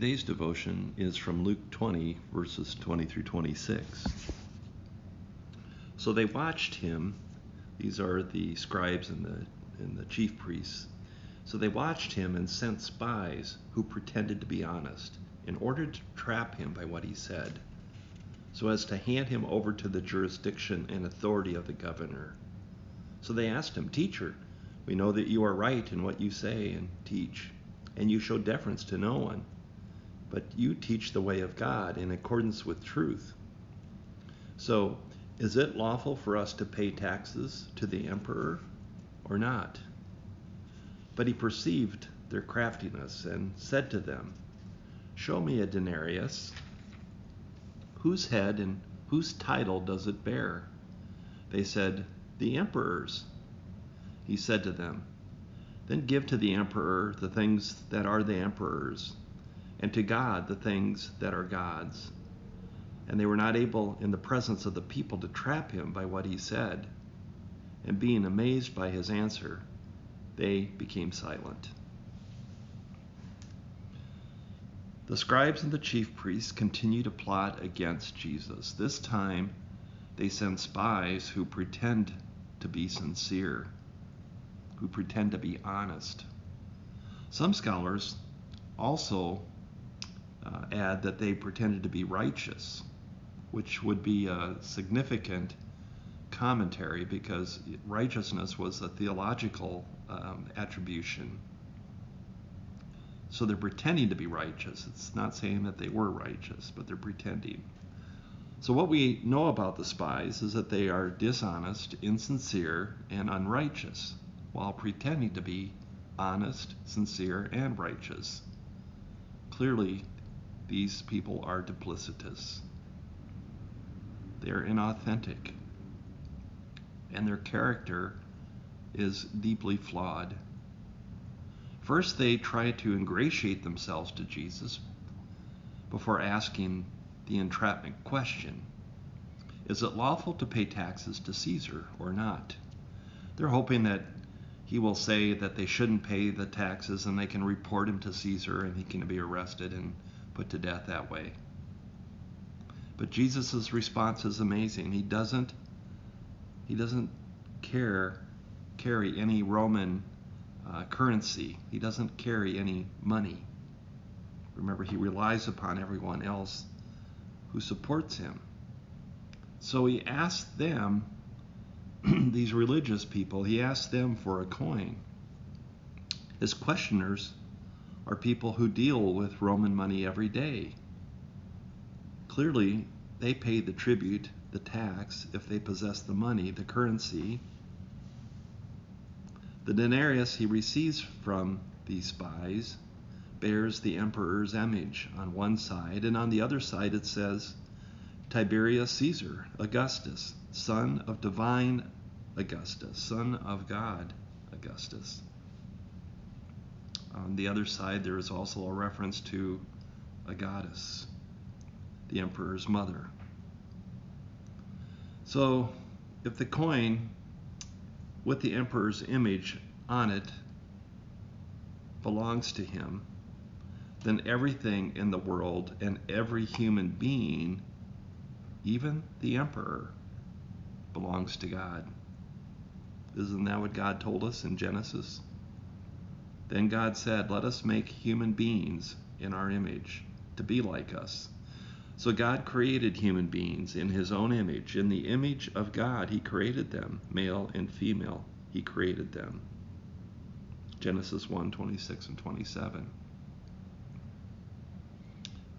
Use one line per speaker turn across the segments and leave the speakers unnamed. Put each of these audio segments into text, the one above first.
Today's devotion is from Luke 20, verses 20 through 26. So they watched him. These are the scribes and the, and the chief priests. So they watched him and sent spies who pretended to be honest in order to trap him by what he said, so as to hand him over to the jurisdiction and authority of the governor. So they asked him, Teacher, we know that you are right in what you say and teach, and you show deference to no one, but you teach the way of God in accordance with truth. So, is it lawful for us to pay taxes to the emperor or not? But he perceived their craftiness and said to them, Show me a denarius. Whose head and whose title does it bear? They said, The emperor's. He said to them, Then give to the emperor the things that are the emperor's, and to God the things that are God's. And they were not able in the presence of the people to trap him by what he said. And being amazed by his answer, they became silent. The scribes and the chief priests continue to plot against Jesus. This time, they send spies who pretend to be sincere, who pretend to be honest. Some scholars also uh, add that they pretended to be righteous, which would be a significant commentary because righteousness was a theological um, attribution. So they're pretending to be righteous. It's not saying that they were righteous, but they're pretending. So, what we know about the spies is that they are dishonest, insincere, and unrighteous, while pretending to be honest, sincere, and righteous. Clearly, these people are duplicitous. They're inauthentic. And their character is deeply flawed. First, they try to ingratiate themselves to Jesus before asking the entrapment question Is it lawful to pay taxes to Caesar or not? They're hoping that he will say that they shouldn't pay the taxes and they can report him to Caesar and he can be arrested and put to death that way. But Jesus' response is amazing. He doesn't he doesn't care carry any Roman uh, currency. He doesn't carry any money. Remember, he relies upon everyone else who supports him. So he asked them, these religious people, he asked them for a coin. His questioners are people who deal with Roman money every day. Clearly, they pay the tribute, the tax, if they possess the money, the currency. The denarius he receives from these spies bears the emperor's image on one side, and on the other side it says, Tiberius Caesar, Augustus, son of divine Augustus, son of God Augustus. On the other side, there is also a reference to a goddess, the emperor's mother. So, if the coin with the emperor's image on it belongs to him, then everything in the world and every human being, even the emperor, belongs to God. Isn't that what God told us in Genesis? Then God said, Let us make human beings in our image to be like us. So God created human beings in his own image. In the image of God, he created them, male and female. He created them. Genesis 1 26 and 27.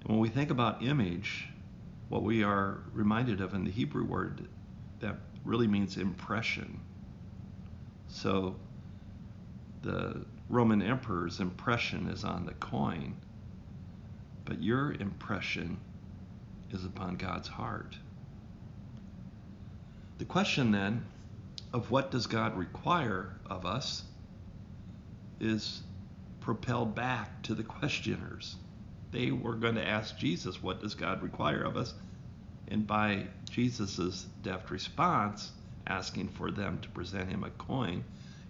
And when we think about image, what we are reminded of in the Hebrew word that really means impression. So the Roman emperor's impression is on the coin, but your impression is upon God's heart. The question then of what does God require of us is propelled back to the questioners. They were going to ask Jesus, What does God require of us? And by Jesus' deft response, asking for them to present him a coin,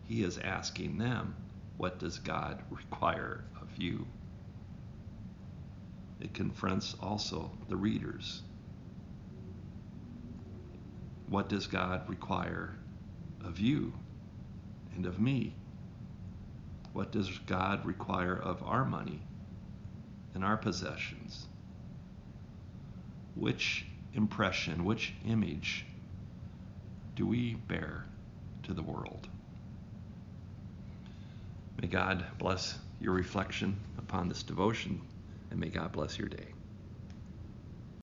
he is asking them, What does God require of you? it confronts also the readers. What does God require of you and of me? What does God require of our money and our possessions? Which impression, which image do we bear to the world? May God bless your reflection upon this devotion, and may God bless your day.